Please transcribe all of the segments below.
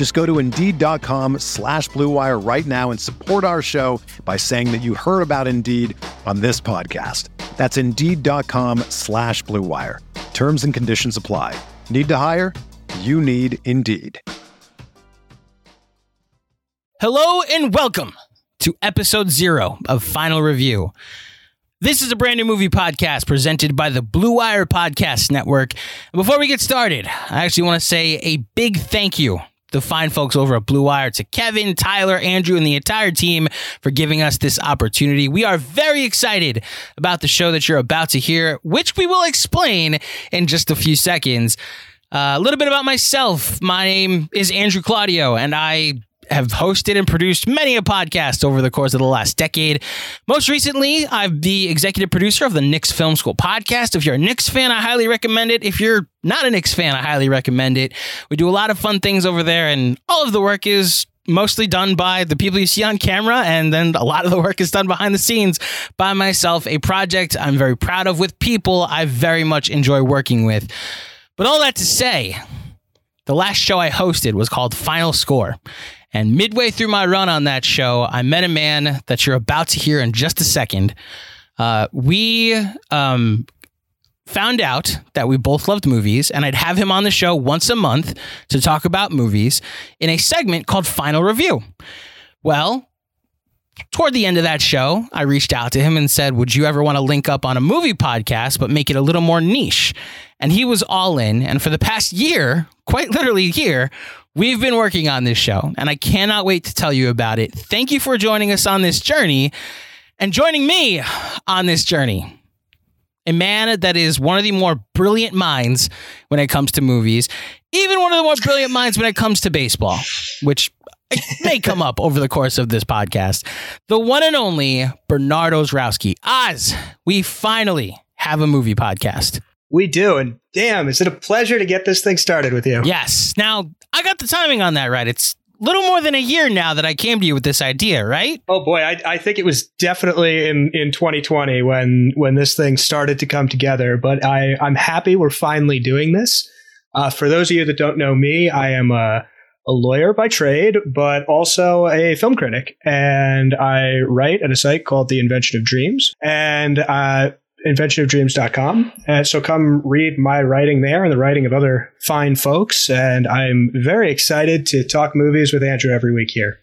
Just go to Indeed.com slash BlueWire right now and support our show by saying that you heard about Indeed on this podcast. That's Indeed.com slash BlueWire. Terms and conditions apply. Need to hire? You need Indeed. Hello and welcome to episode zero of Final Review. This is a brand new movie podcast presented by the Blue Wire Podcast Network. Before we get started, I actually want to say a big thank you the fine folks over at Blue Wire, to Kevin, Tyler, Andrew, and the entire team for giving us this opportunity. We are very excited about the show that you're about to hear, which we will explain in just a few seconds. Uh, a little bit about myself. My name is Andrew Claudio, and I have hosted and produced many a podcast over the course of the last decade. Most recently, I'm the executive producer of the Knicks Film School podcast. If you're a Knicks fan, I highly recommend it. If you're not a Knicks fan, I highly recommend it. We do a lot of fun things over there, and all of the work is mostly done by the people you see on camera, and then a lot of the work is done behind the scenes by myself. A project I'm very proud of with people I very much enjoy working with. But all that to say, the last show I hosted was called Final Score. And midway through my run on that show, I met a man that you're about to hear in just a second. Uh, we um, found out that we both loved movies, and I'd have him on the show once a month to talk about movies in a segment called Final Review. Well, toward the end of that show, I reached out to him and said, Would you ever want to link up on a movie podcast, but make it a little more niche? And he was all in. And for the past year, quite literally a year, we've been working on this show, and I cannot wait to tell you about it. Thank you for joining us on this journey and joining me on this journey. A man that is one of the more brilliant minds when it comes to movies, even one of the more brilliant minds when it comes to baseball, which may come up over the course of this podcast. The one and only Bernardo Ozrowski. Oz, we finally have a movie podcast. We do. And damn, is it a pleasure to get this thing started with you? Yes. Now, I got the timing on that right. It's little more than a year now that I came to you with this idea, right? Oh boy, I, I think it was definitely in, in 2020 when when this thing started to come together. But I I'm happy we're finally doing this. Uh, for those of you that don't know me, I am a a lawyer by trade, but also a film critic, and I write at a site called The Invention of Dreams. And uh, inventionofdreams.com. And so come read my writing there and the writing of other fine folks. And I'm very excited to talk movies with Andrew every week here.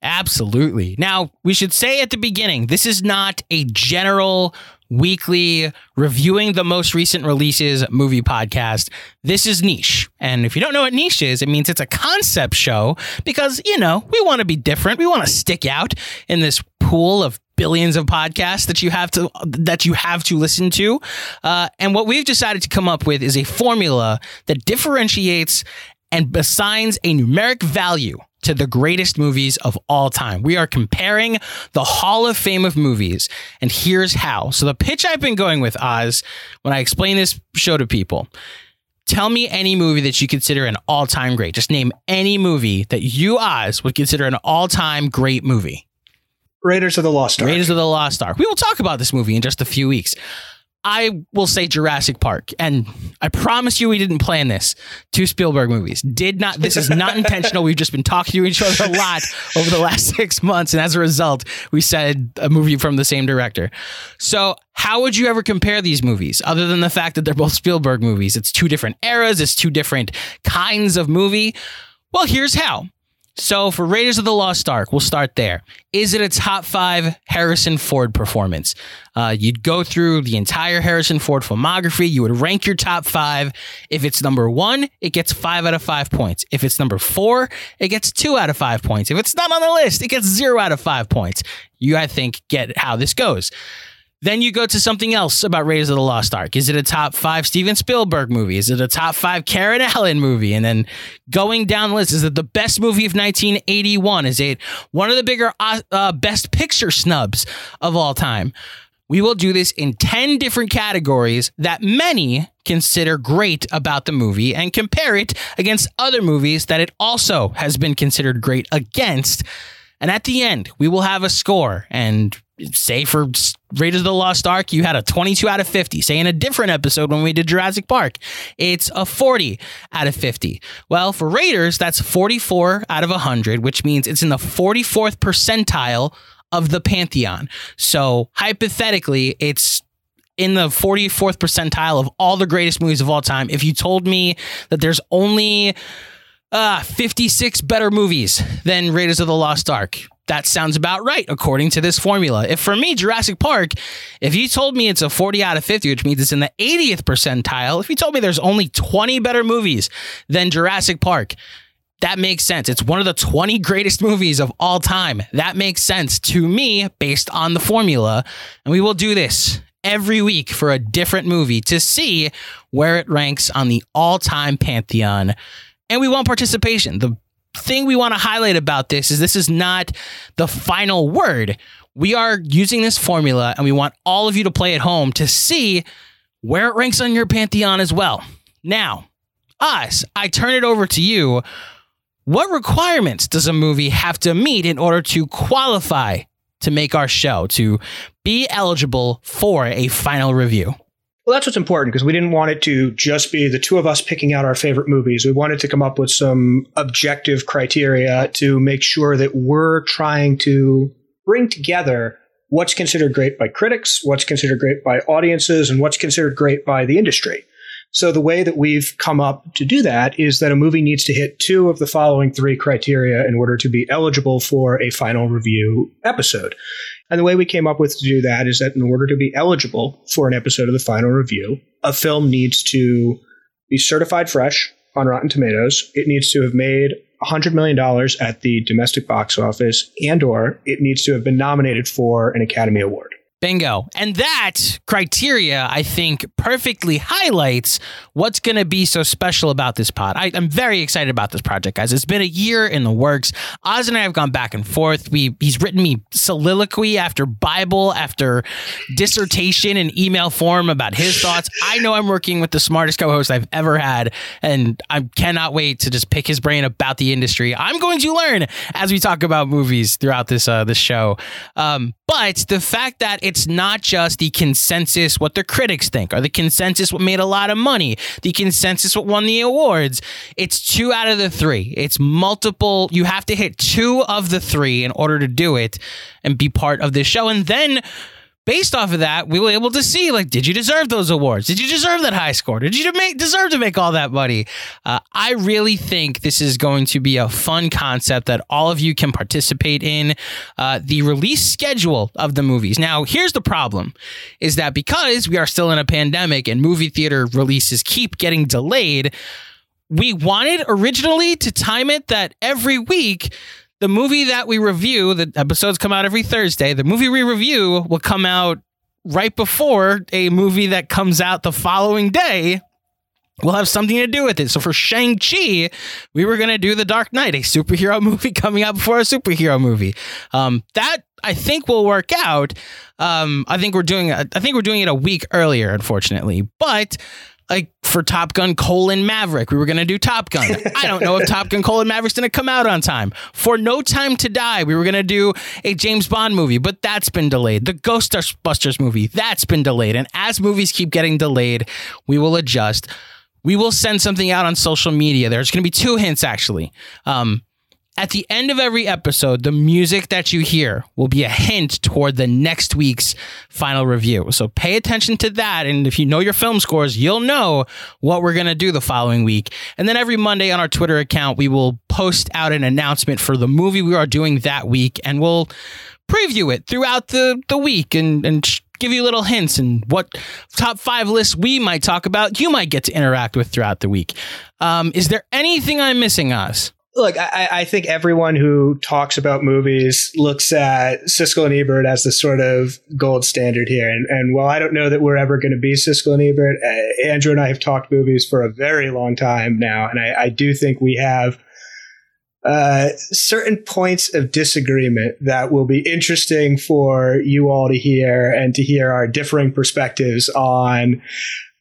Absolutely. Now, we should say at the beginning, this is not a general weekly reviewing the most recent releases movie podcast. This is niche. And if you don't know what niche is, it means it's a concept show because, you know, we want to be different. We want to stick out in this pool of billions of podcasts that you have to that you have to listen to. Uh, and what we've decided to come up with is a formula that differentiates and assigns a numeric value to the greatest movies of all time. We are comparing the Hall of Fame of movies, and here's how. So, the pitch I've been going with, Oz, when I explain this show to people, tell me any movie that you consider an all time great. Just name any movie that you, Oz, would consider an all time great movie. Raiders of the Lost Ark. Raiders of the Lost Ark. We will talk about this movie in just a few weeks. I will say Jurassic Park, and I promise you, we didn't plan this. Two Spielberg movies did not. This is not intentional. We've just been talking to each other a lot over the last six months, and as a result, we said a movie from the same director. So, how would you ever compare these movies, other than the fact that they're both Spielberg movies? It's two different eras. It's two different kinds of movie. Well, here's how. So for Raiders of the Lost Ark, we'll start there. Is it a top five Harrison Ford performance? Uh, you'd go through the entire Harrison Ford filmography. You would rank your top five. If it's number one, it gets five out of five points. If it's number four, it gets two out of five points. If it's not on the list, it gets zero out of five points. You, I think, get how this goes. Then you go to something else about Raiders of the Lost Ark. Is it a top five Steven Spielberg movie? Is it a top five Karen Allen movie? And then going down the list, is it the best movie of 1981? Is it one of the bigger uh, uh, best picture snubs of all time? We will do this in 10 different categories that many consider great about the movie and compare it against other movies that it also has been considered great against. And at the end, we will have a score. And say for Raiders of the Lost Ark, you had a 22 out of 50. Say in a different episode when we did Jurassic Park, it's a 40 out of 50. Well, for Raiders, that's 44 out of 100, which means it's in the 44th percentile of the Pantheon. So hypothetically, it's in the 44th percentile of all the greatest movies of all time. If you told me that there's only uh, 56 better movies than Raiders of the Lost Ark, that sounds about right according to this formula. If for me, Jurassic Park, if you told me it's a 40 out of 50, which means it's in the 80th percentile, if you told me there's only 20 better movies than Jurassic Park, that makes sense. It's one of the 20 greatest movies of all time. That makes sense to me based on the formula. And we will do this every week for a different movie to see where it ranks on the all time pantheon. And we want participation. The thing we want to highlight about this is this is not the final word. We are using this formula and we want all of you to play at home to see where it ranks on your pantheon as well. Now, Oz, I turn it over to you. What requirements does a movie have to meet in order to qualify to make our show, to be eligible for a final review? Well, that's what's important because we didn't want it to just be the two of us picking out our favorite movies. We wanted to come up with some objective criteria to make sure that we're trying to bring together what's considered great by critics, what's considered great by audiences, and what's considered great by the industry. So the way that we've come up to do that is that a movie needs to hit two of the following three criteria in order to be eligible for a final review episode. And the way we came up with to do that is that in order to be eligible for an episode of the final review, a film needs to be certified fresh on Rotten Tomatoes. It needs to have made $100 million at the domestic box office and or it needs to have been nominated for an Academy Award. Bingo. And that criteria, I think, perfectly highlights what's going to be so special about this pod. I, am very excited about this project, guys. It's been a year in the works. Oz and I have gone back and forth. We He's written me soliloquy after Bible, after dissertation in email form about his thoughts. I know I'm working with the smartest co host I've ever had, and I cannot wait to just pick his brain about the industry. I'm going to learn as we talk about movies throughout this, uh, this show. Um, but the fact that it's not just the consensus what the critics think or the consensus what made a lot of money, the consensus what won the awards. It's two out of the three. It's multiple. You have to hit two of the three in order to do it and be part of this show. And then based off of that, we were able to see like, did you deserve those awards? Did you deserve that high score? Did you deserve to make all that money? Uh, I really think this is going to be a fun concept that all of you can participate in. Uh, the release schedule of the movies. Now, here's the problem: is that because we are still in a pandemic and movie theater releases keep getting delayed. We wanted originally to time it that every week the movie that we review, the episodes come out every Thursday. The movie we review will come out right before a movie that comes out the following day will have something to do with it. So for Shang-Chi, we were going to do The Dark Knight, a superhero movie coming out before a superhero movie. Um, that I think will work out. Um, I think we're doing I think we're doing it a week earlier, unfortunately. But like for Top Gun colon Maverick. We were to do Top Gun. I don't know if Top Gun colon Maverick's to come out on time. For No Time to Die, we were to do a James Bond movie, but that's been delayed. The Ghostbusters movie, that's been delayed. And as movies keep getting delayed, we will adjust. We will send something out on social media. There's to be two hints actually. Um, At the end of every episode, the music that you hear will be a hint toward the next week's final review. So pay attention to that. And if you know your film scores, you'll know what we're going to do the following week. And then every Monday on our Twitter account, we will post out an announcement for the movie we are doing that week. And we'll preview it throughout the, the week and, and give you little hints and what top five lists we might talk about, you might get to interact with throughout the week. Um, is there anything I'm missing, Oz? Look, I, I, think everyone who talks about movies looks at Siskel and Ebert as the sort of gold standard here. And, and while I don't know that we're ever going to be Siskel and Ebert, uh, Andrew and I have talked movies for a very long time now. And I, I do think we have uh, certain points of disagreement that will be interesting for you all to hear and to hear our differing perspectives on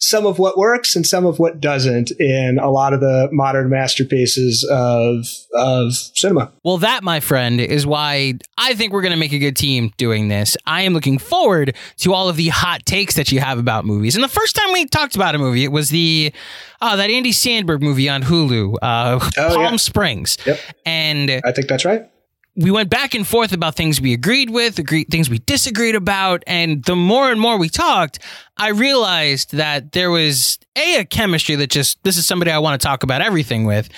some of what works and some of what doesn't in a lot of the modern masterpieces of of cinema. Well, that, my friend, is why I think we're going to make a good team doing this. I am looking forward to all of the hot takes that you have about movies. And the first time we talked about a movie, it was the oh, that Andy Samberg movie on Hulu, uh, oh, Palm yeah. Springs. Yep. And I think that's right we went back and forth about things we agreed with, agreed, things we disagreed about, and the more and more we talked, I realized that there was a a chemistry that just this is somebody I want to talk about everything with,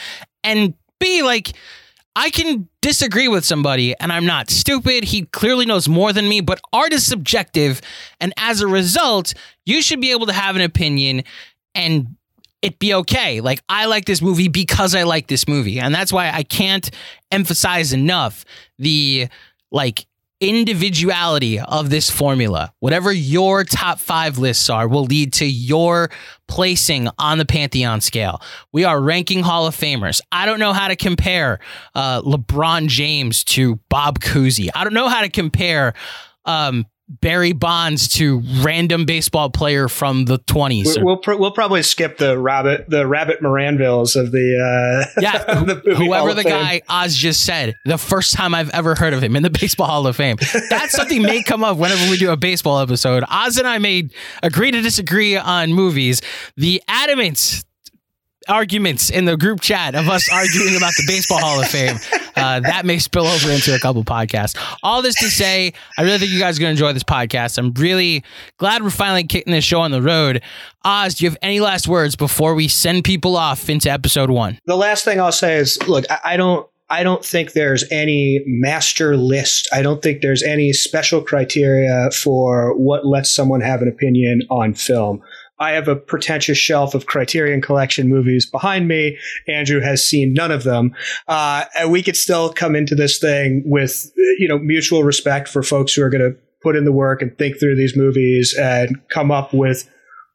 and b like I can disagree with somebody and I'm not stupid. He clearly knows more than me, but art is subjective, and as a result, you should be able to have an opinion and it be okay. Like I like this movie because I like this movie. And that's why I can't emphasize enough the like individuality of this formula. Whatever your top 5 lists are will lead to your placing on the pantheon scale. We are ranking Hall of Famers. I don't know how to compare uh, LeBron James to Bob Cousy. I don't know how to compare um, Barry Bonds to random baseball player from the 20s. We'll we'll, we'll probably skip the rabbit the rabbit Maranvilles of the uh, yeah the whoever the guy Oz just said the first time I've ever heard of him in the Baseball Hall of Fame. That's something may come up whenever we do a baseball episode. Oz and I may agree to disagree on movies. The adamant arguments in the group chat of us arguing about the Baseball Hall of Fame. Uh, that may spill over into a couple podcasts. All this to say, I really think you guys are going to enjoy this podcast. I'm really glad we're finally kicking this show on the road. Oz, do you have any last words before we send people off into episode one? The last thing I'll say is look, I don't. I don't think there's any master list. I don't think there's any special criteria for what lets someone have an opinion on film. I have a pretentious shelf of Criterion Collection movies behind me. Andrew has seen none of them. Uh, and we could still come into this thing with, you know, mutual respect for folks who are going to put in the work and think through these movies and come up with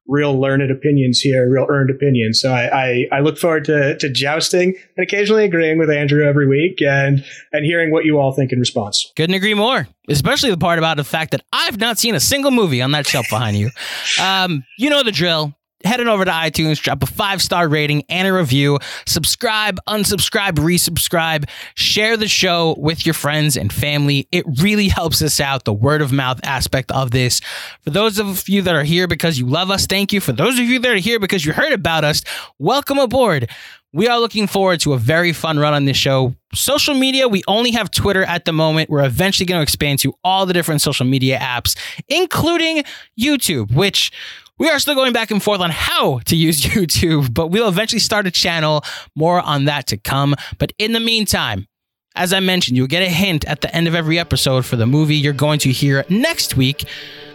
real learned opinions here, real earned opinions. So I, I, I, look forward to, to jousting and occasionally agreeing with Andrew every week and, and hearing what you all think in response. Couldn't agree more, especially the part about the fact that I've not seen a single movie on that shelf behind you. Um, you know the drill head on over to iTunes, drop a five star rating and a review, subscribe, unsubscribe, resubscribe, share the show with your friends and family. It really helps us out, the word of mouth aspect of this. For those of you that are here because you love us, thank you. For those of you that are here because you heard about us, welcome aboard. We are looking forward to a very fun run on this show. Social media, we only have Twitter at the moment. We're eventually going to expand to all the different social media apps, including YouTube, which we are still going back and forth on how to use YouTube, but we'll eventually start a channel. More on that to come. But in the meantime, as I mentioned, you'll get a hint at the end of every episode for the movie you're going to hear next week.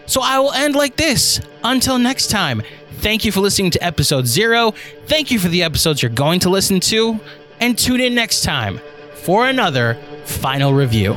So I will end like this. Until next time, thank you for listening to episode zero. Thank you for the episodes you're going to listen to. And tune in next time for another final review.